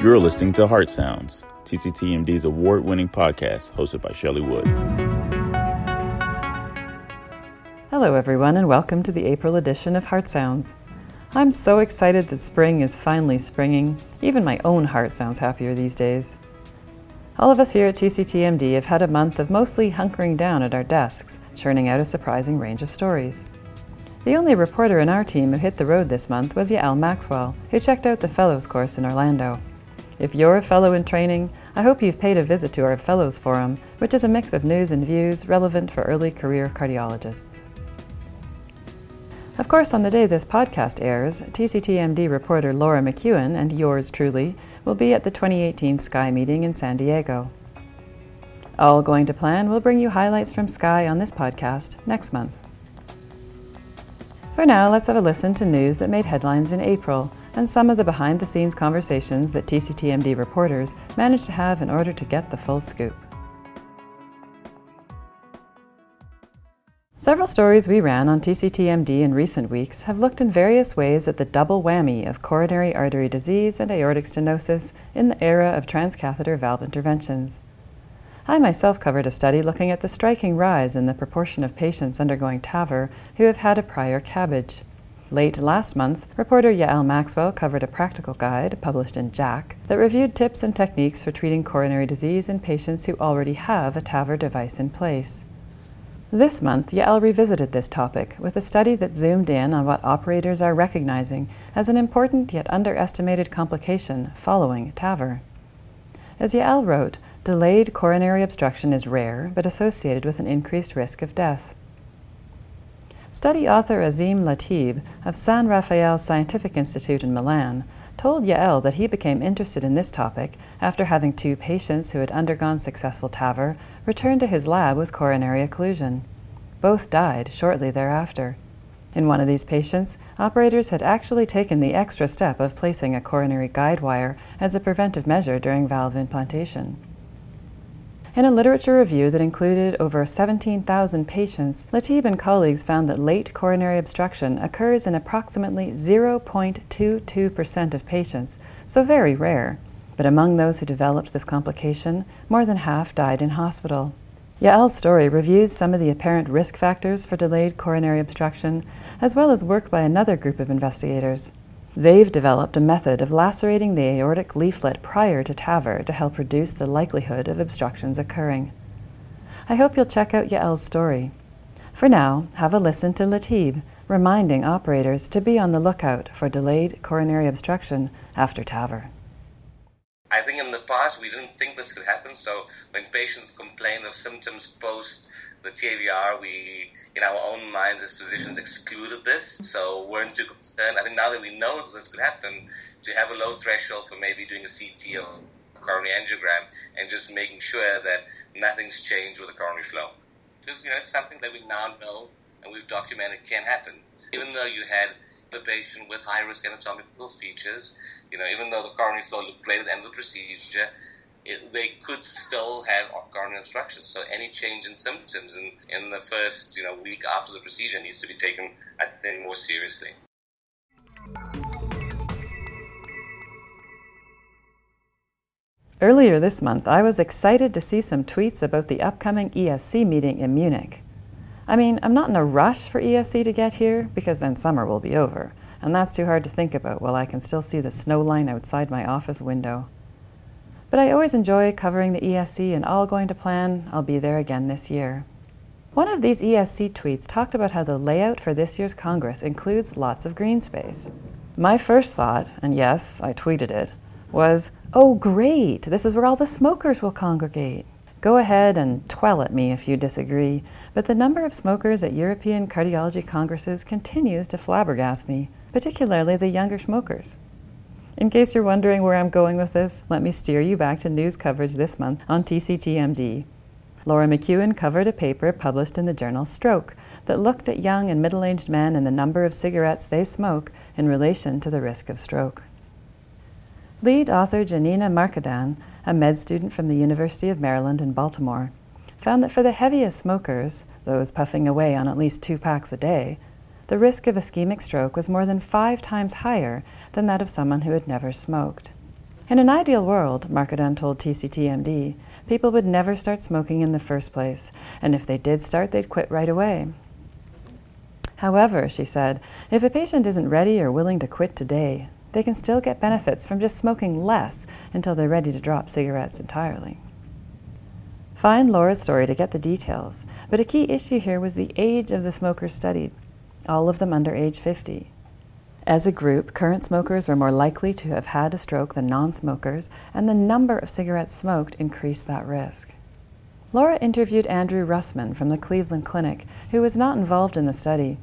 You're listening to Heart Sounds, TCTMD's award winning podcast hosted by Shelley Wood. Hello, everyone, and welcome to the April edition of Heart Sounds. I'm so excited that spring is finally springing. Even my own heart sounds happier these days. All of us here at TCTMD have had a month of mostly hunkering down at our desks, churning out a surprising range of stories. The only reporter in our team who hit the road this month was Yael Maxwell, who checked out the Fellows course in Orlando. If you're a fellow in training, I hope you've paid a visit to our Fellows Forum, which is a mix of news and views relevant for early career cardiologists. Of course, on the day this podcast airs, TCTMD reporter Laura McKeown and yours truly will be at the 2018 SCAI meeting in San Diego. All going to plan, we'll bring you highlights from SCAI on this podcast next month. For now, let's have a listen to news that made headlines in April and some of the behind the scenes conversations that TCTMD reporters managed to have in order to get the full scoop. Several stories we ran on TCTMD in recent weeks have looked in various ways at the double whammy of coronary artery disease and aortic stenosis in the era of transcatheter valve interventions. I myself covered a study looking at the striking rise in the proportion of patients undergoing TAVR who have had a prior CABG. Late last month, reporter Yael Maxwell covered a practical guide, published in JACC, that reviewed tips and techniques for treating coronary disease in patients who already have a TAVR device in place. This month, Yael revisited this topic with a study that zoomed in on what operators are recognizing as an important yet underestimated complication following TAVR. As Yael wrote, delayed coronary obstruction is rare but associated with an increased risk of death. Study author Azim Latib of San Raffaele Scientific Institute in Milan told Yael that he became interested in this topic after having two patients who had undergone successful TAVR return to his lab with coronary occlusion. Both died shortly thereafter. In one of these patients, operators had actually taken the extra step of placing a coronary guide wire as a preventive measure during valve implantation. In a literature review that included over 17,000 patients, Latib and colleagues found that late coronary obstruction occurs in approximately 0.22% of patients, so very rare. But among those who developed this complication, more than half died in hospital. Yael's story reviews some of the apparent risk factors for delayed coronary obstruction, as well as work by another group of investigators. They've developed a method of lacerating the aortic leaflet prior to TAVR to help reduce the likelihood of obstructions occurring. I hope you'll check out Yael's story. For now, have a listen to Latib, reminding operators to be on the lookout for delayed coronary obstruction after TAVR. I think in the past we didn't think this could happen, so when patients complain of symptoms post the TAVR, we in our own minds as physicians excluded this, so weren't too concerned. I think now that we know this could happen, to have a low threshold for maybe doing a CT or coronary angiogram and just making sure that nothing's changed with the coronary flow. Because you know it's something that we now know and we've documented can happen. Even though you had a patient with high risk anatomical features, you know, even though the coronary flow looked great at the end of the procedure, it, they could still have coronary obstruction. So any change in symptoms in, in the first you know week after the procedure needs to be taken, I think, more seriously. Earlier this month, I was excited to see some tweets about the upcoming ESC meeting in Munich. I mean, I'm not in a rush for ESC to get here because then summer will be over, and that's too hard to think about while I can still see the snow line outside my office window. But I always enjoy covering the ESC and all going to plan, I'll be there again this year. One of these ESC tweets talked about how the layout for this year's Congress includes lots of green space. My first thought, and yes, I tweeted it, was, oh great, this is where all the smokers will congregate. Go ahead and twell at me if you disagree, but the number of smokers at European cardiology congresses continues to flabbergast me, particularly the younger smokers. In case you're wondering where I'm going with this, let me steer you back to news coverage this month on TCTMD. Laura McKeown covered a paper published in the journal Stroke that looked at young and middle aged men and the number of cigarettes they smoke in relation to the risk of stroke. Lead author Janina Markidan, a med student from the University of Maryland in Baltimore, found that for the heaviest smokers, those puffing away on at least two packs a day, the risk of ischemic stroke was more than five times higher than that of someone who had never smoked. In an ideal world, Markidan told TCTMD, people would never start smoking in the first place, and if they did start, they'd quit right away. However, she said, if a patient isn't ready or willing to quit today, they can still get benefits from just smoking less until they're ready to drop cigarettes entirely. Find Laura's story to get the details, but a key issue here was the age of the smokers studied, all of them under age 50. As a group, current smokers were more likely to have had a stroke than non smokers, and the number of cigarettes smoked increased that risk. Laura interviewed Andrew Russman from the Cleveland Clinic, who was not involved in the study.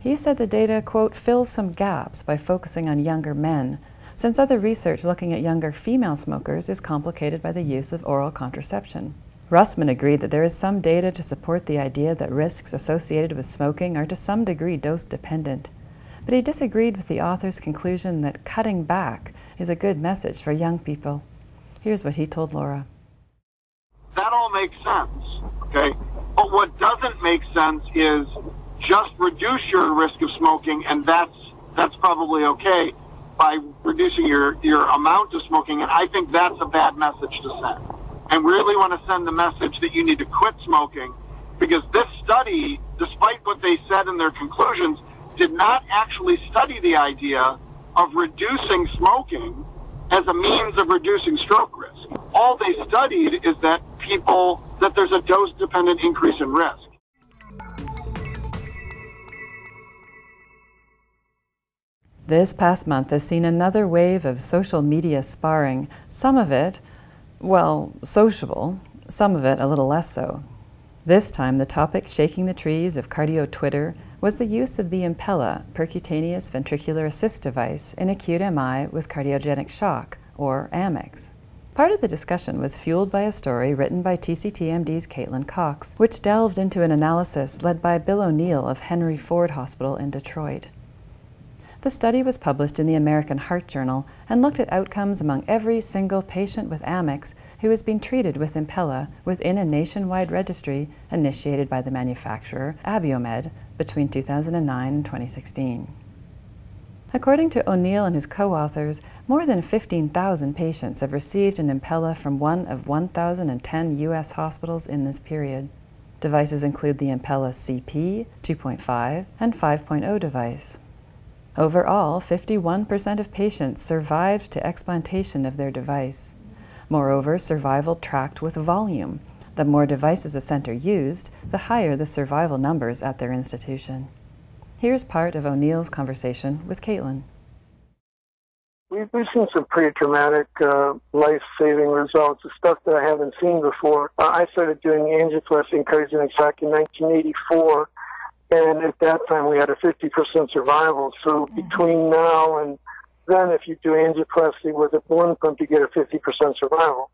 He said the data, quote, fills some gaps by focusing on younger men, since other research looking at younger female smokers is complicated by the use of oral contraception. Russman agreed that there is some data to support the idea that risks associated with smoking are to some degree dose dependent. But he disagreed with the author's conclusion that cutting back is a good message for young people. Here's what he told Laura. That all makes sense, okay? But what doesn't make sense is just reduce your risk of smoking and that's that's probably okay by reducing your, your amount of smoking and I think that's a bad message to send and really want to send the message that you need to quit smoking because this study, despite what they said in their conclusions, did not actually study the idea of reducing smoking as a means of reducing stroke risk. All they studied is that people, that there's a dose dependent increase in risk. This past month has seen another wave of social media sparring, some of it well, sociable, some of it a little less so. This time, the topic shaking the trees of cardio Twitter was the use of the Impella percutaneous ventricular assist device in acute MI with cardiogenic shock, or AMICS. Part of the discussion was fueled by a story written by TCTMD's Caitlin Cox, which delved into an analysis led by Bill O'Neill of Henry Ford Hospital in Detroit. The study was published in the American Heart Journal and looked at outcomes among every single patient with AMICS who has been treated with Impella within a nationwide registry initiated by the manufacturer Abiomed between 2009 and 2016. According to O'Neill and his co authors, more than 15,000 patients have received an Impella from one of 1,010 U.S. hospitals in this period. Devices include the Impella CP, 2.5, and 5.0 device. Overall, 51% of patients survived to explantation of their device. Moreover, survival tracked with volume. The more devices a center used, the higher the survival numbers at their institution. Here's part of O'Neill's conversation with Caitlin. We've, seen some pretty dramatic, uh, life-saving results, the stuff that I haven't seen before. Uh, I started doing angioplasty and shock in 1984, and at that time, we had a 50% survival. So mm-hmm. between now and then, if you do angioplasty with a balloon pump, you get a 50% survival.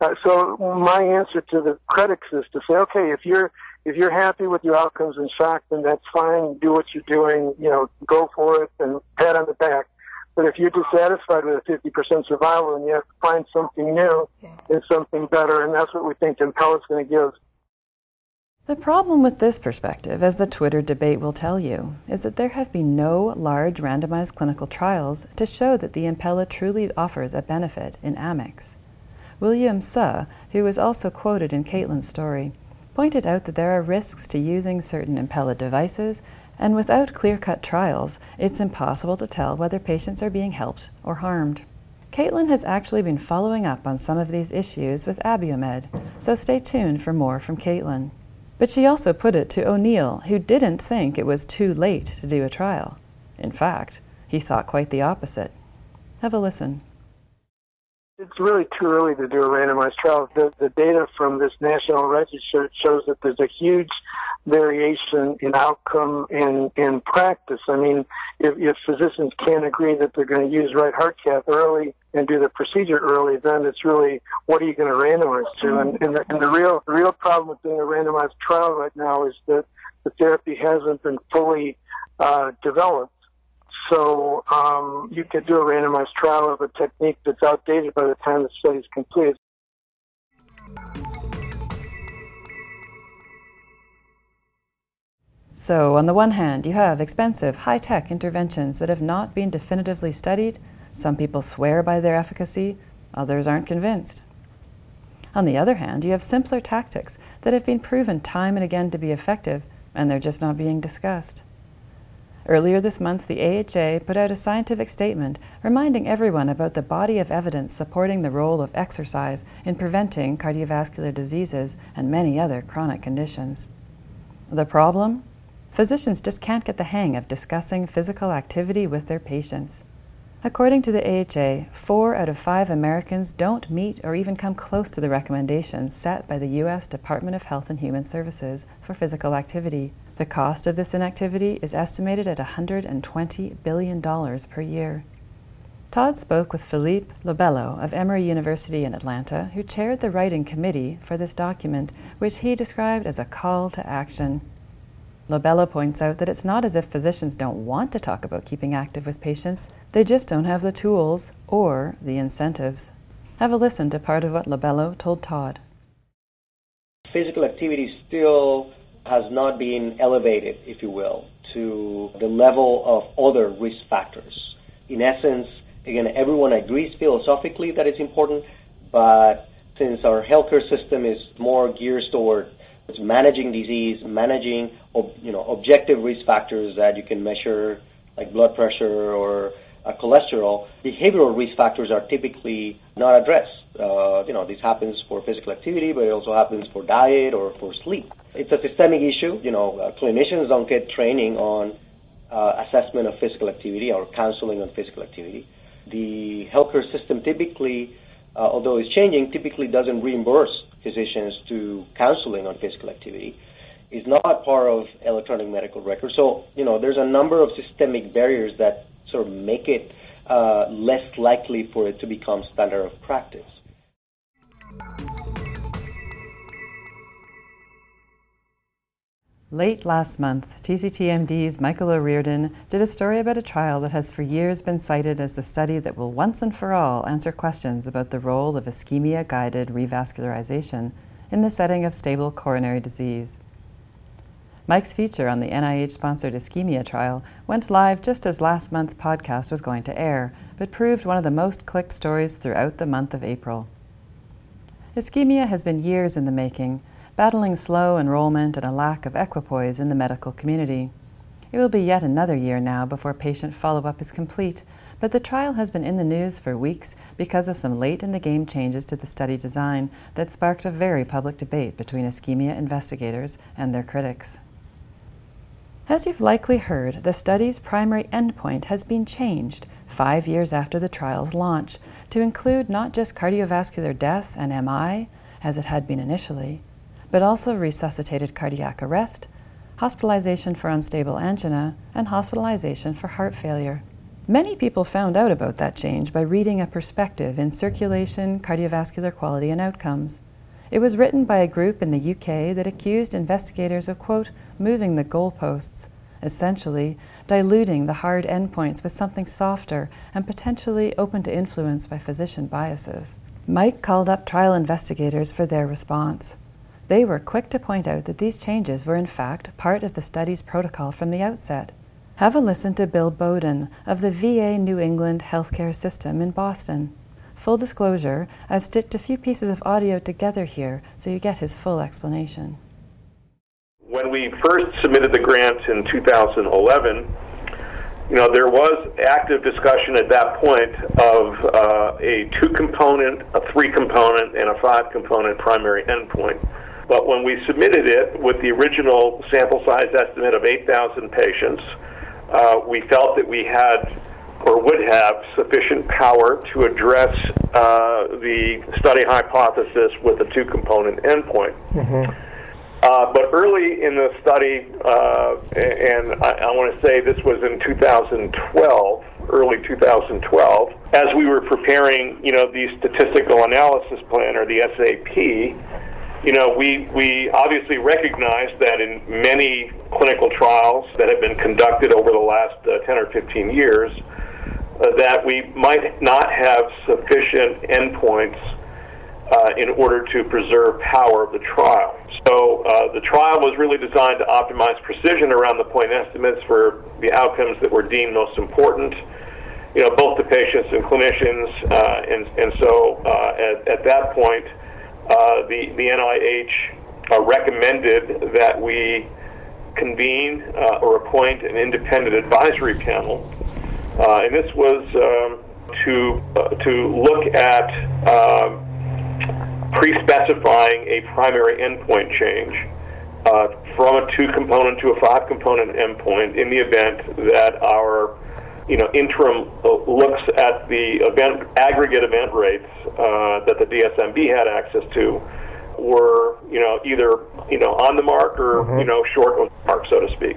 Uh, so my answer to the critics is to say, okay, if you're if you're happy with your outcomes in shock, then that's fine. Do what you're doing. You know, go for it and pat on the back. But if you're dissatisfied with a 50% survival, then you have to find something new yeah. and something better, and that's what we think Impella is going to give. The problem with this perspective, as the Twitter debate will tell you, is that there have been no large randomized clinical trials to show that the Impella truly offers a benefit in AMICS. William Suh, who was also quoted in Caitlin's story, pointed out that there are risks to using certain Impella devices, and without clear cut trials, it's impossible to tell whether patients are being helped or harmed. Caitlin has actually been following up on some of these issues with Abiomed, so stay tuned for more from Caitlin. But she also put it to O'Neill, who didn't think it was too late to do a trial. In fact, he thought quite the opposite. Have a listen. It's really too early to do a randomized trial. The, the data from this national register shows that there's a huge variation in outcome and in practice. I mean, if, if physicians can't agree that they're going to use right heart cath early and do the procedure early, then it's really what are you going to randomize to? And, and, the, and the real the real problem with doing a randomized trial right now is that the therapy hasn't been fully uh, developed. So um, you could do a randomized trial of a technique that's outdated by the time the study is completed. So, on the one hand, you have expensive, high tech interventions that have not been definitively studied. Some people swear by their efficacy, Others aren't convinced. On the other hand, you have simpler tactics that have been proven time and again to be effective, and they're just not being discussed. Earlier this month, the AHA put out a scientific statement reminding everyone about the body of evidence supporting the role of exercise in preventing cardiovascular diseases and many other chronic conditions. The problem? Physicians just can't get the hang of discussing physical activity with their patients. According to the AHA, four out of five Americans don't meet or even come close to the recommendations set by the U.S. Department of Health and Human Services for physical activity. The cost of this inactivity is estimated at $120 billion per year. Todd spoke with Felipe Lobelo of Emory University in Atlanta, who chaired the writing committee for this document, which he described as a call to action. Lobelo points out that it's not as if physicians don't want to talk about keeping active with patients, they just don't have the tools or the incentives. Have a listen to part of what Lobelo told Todd. Physical activity still has not been elevated, if you will, to the level of other risk factors. In essence, again, everyone agrees philosophically that it's important, but since our healthcare system is more geared toward managing disease, managing you know objective risk factors that you can measure, like blood pressure or uh, cholesterol, behavioral risk factors are typically not addressed. Uh, you know, this happens for physical activity, but it also happens for diet or for sleep. It's a systemic issue. You know, uh, clinicians don't get training on uh, assessment of physical activity or counseling on physical activity. The healthcare system typically, uh, although it's changing, typically doesn't reimburse physicians to counseling on physical activity. Is not part of electronic medical records. So, you know, there's a number of systemic barriers that sort of make it uh, less likely for it to become standard of practice. Late last month, TCTMD's Michael O'Riordan did a story about a trial that has for years been cited as the study that will once and for all answer questions about the role of ischemia guided revascularization in the setting of stable coronary disease. Mike's feature on the NIH sponsored ischemia trial went live just as last month's podcast was going to air, but proved one of the most clicked stories throughout the month of April. Ischemia has been years in the making, battling slow enrollment and a lack of equipoise in the medical community. It will be yet another year now before patient follow up is complete, but the trial has been in the news for weeks because of some late in the game changes to the study design that sparked a very public debate between ischemia investigators and their critics. As you've likely heard, the study's primary endpoint has been changed five years after the trial's launch to include not just cardiovascular death and MI, as it had been initially, but also resuscitated cardiac arrest, hospitalization for unstable angina, and hospitalization for heart failure. Many people found out about that change by reading a perspective in Circulation, Cardiovascular Quality and Outcomes. It was written by a group in the UK that accused investigators of, quote, moving the goalposts, essentially diluting the hard endpoints with something softer and potentially open to influence by physician biases. Mike called up trial investigators for their response. They were quick to point out that these changes were in fact part of the study's protocol from the outset. Have a listen to Bill Boden of the VA New England Healthcare System in Boston. Full disclosure, I've stitched a few pieces of audio together here so you get his full explanation. When we first submitted the grant in 2011, you know, there was active discussion at that point of uh, a two component, a three component, and a five component primary endpoint. But when we submitted it with the original sample size estimate of 8,000 patients, uh, we felt that we had or would have sufficient power to address uh, the study hypothesis with a two component endpoint. Mm-hmm. Uh, but early in the study, uh, and I, I want to say this was in 2012, early 2012, as we were preparing, you know, the statistical analysis plan or the SAP, you know, we, we obviously recognize that in many clinical trials that have been conducted over the last uh, 10 or 15 years, that we might not have sufficient endpoints uh, in order to preserve power of the trial. So uh, the trial was really designed to optimize precision around the point estimates for the outcomes that were deemed most important. you know, both the patients and clinicians. Uh, and, and so uh, at, at that point, uh, the, the NIH uh, recommended that we convene uh, or appoint an independent advisory panel. Uh, and this was um, to, to look at um, pre-specifying a primary endpoint change uh, from a two-component to a five-component endpoint in the event that our you know, interim uh, looks at the event aggregate event rates uh, that the DSMB had access to were, you know, either you know on the mark or mm-hmm. you know short of the mark, so to speak.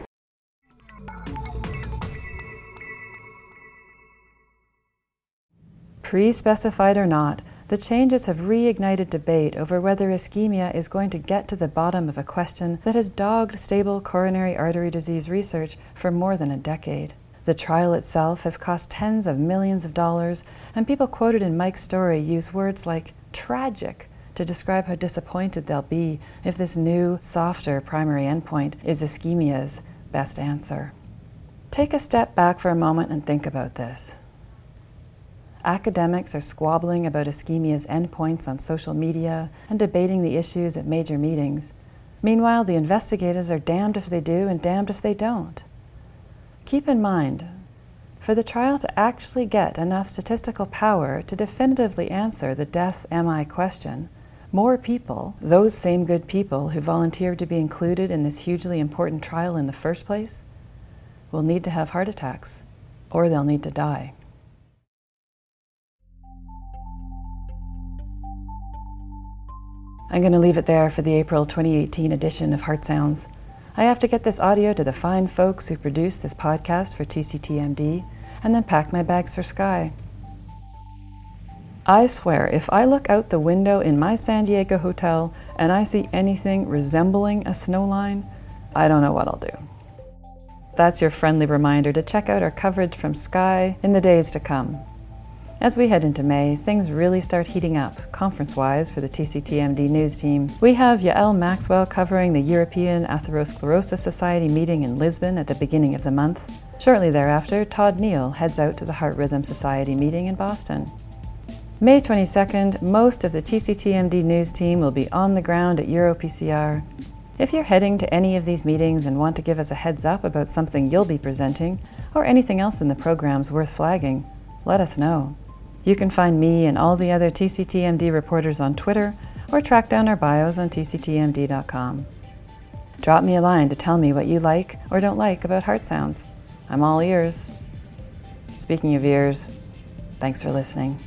Pre-specified or not, the changes have reignited debate over whether ischemia is going to get to the bottom of a question that has dogged stable coronary artery disease research for more than a decade. The trial itself has cost tens of millions of dollars, and people quoted in Mike's story use words like tragic to describe how disappointed they'll be if this new, softer primary endpoint is ischemia's best answer. Take a step back for a moment and think about this. Academics are squabbling about ischemia's endpoints on social media and debating the issues at major meetings. Meanwhile, the investigators are damned if they do and damned if they don't. Keep in mind, for the trial to actually get enough statistical power to definitively answer the death MI question, more people, those same good people who volunteered to be included in this hugely important trial in the first place, will need to have heart attacks or they'll need to die. I'm going to leave it there for the April 2018 edition of Heart Sounds. I have to get this audio to the fine folks who produce this podcast for TCTMD and then pack my bags for SCAI. I swear, if I look out the window in my San Diego hotel and I see anything resembling a snow line, I don't know what I'll do. That's your friendly reminder to check out our coverage from SCAI in the days to come. As we head into May, things really start heating up, conference wise, for the TCTMD news team. We have Yael Maxwell covering the European Atherosclerosis Society meeting in Lisbon at the beginning of the month. Shortly thereafter, Todd Neale heads out to the Heart Rhythm Society meeting in Boston. May 22nd, most of the TCTMD news team will be on the ground at EuroPCR. If you're heading to any of these meetings and want to give us a heads up about something you'll be presenting, or anything else in the programs worth flagging, let us know. You can find me and all the other TCTMD reporters on Twitter or track down our bios on tctmd.com. Drop me a line to tell me what you like or don't like about heart sounds. I'm all ears. Speaking of ears, thanks for listening.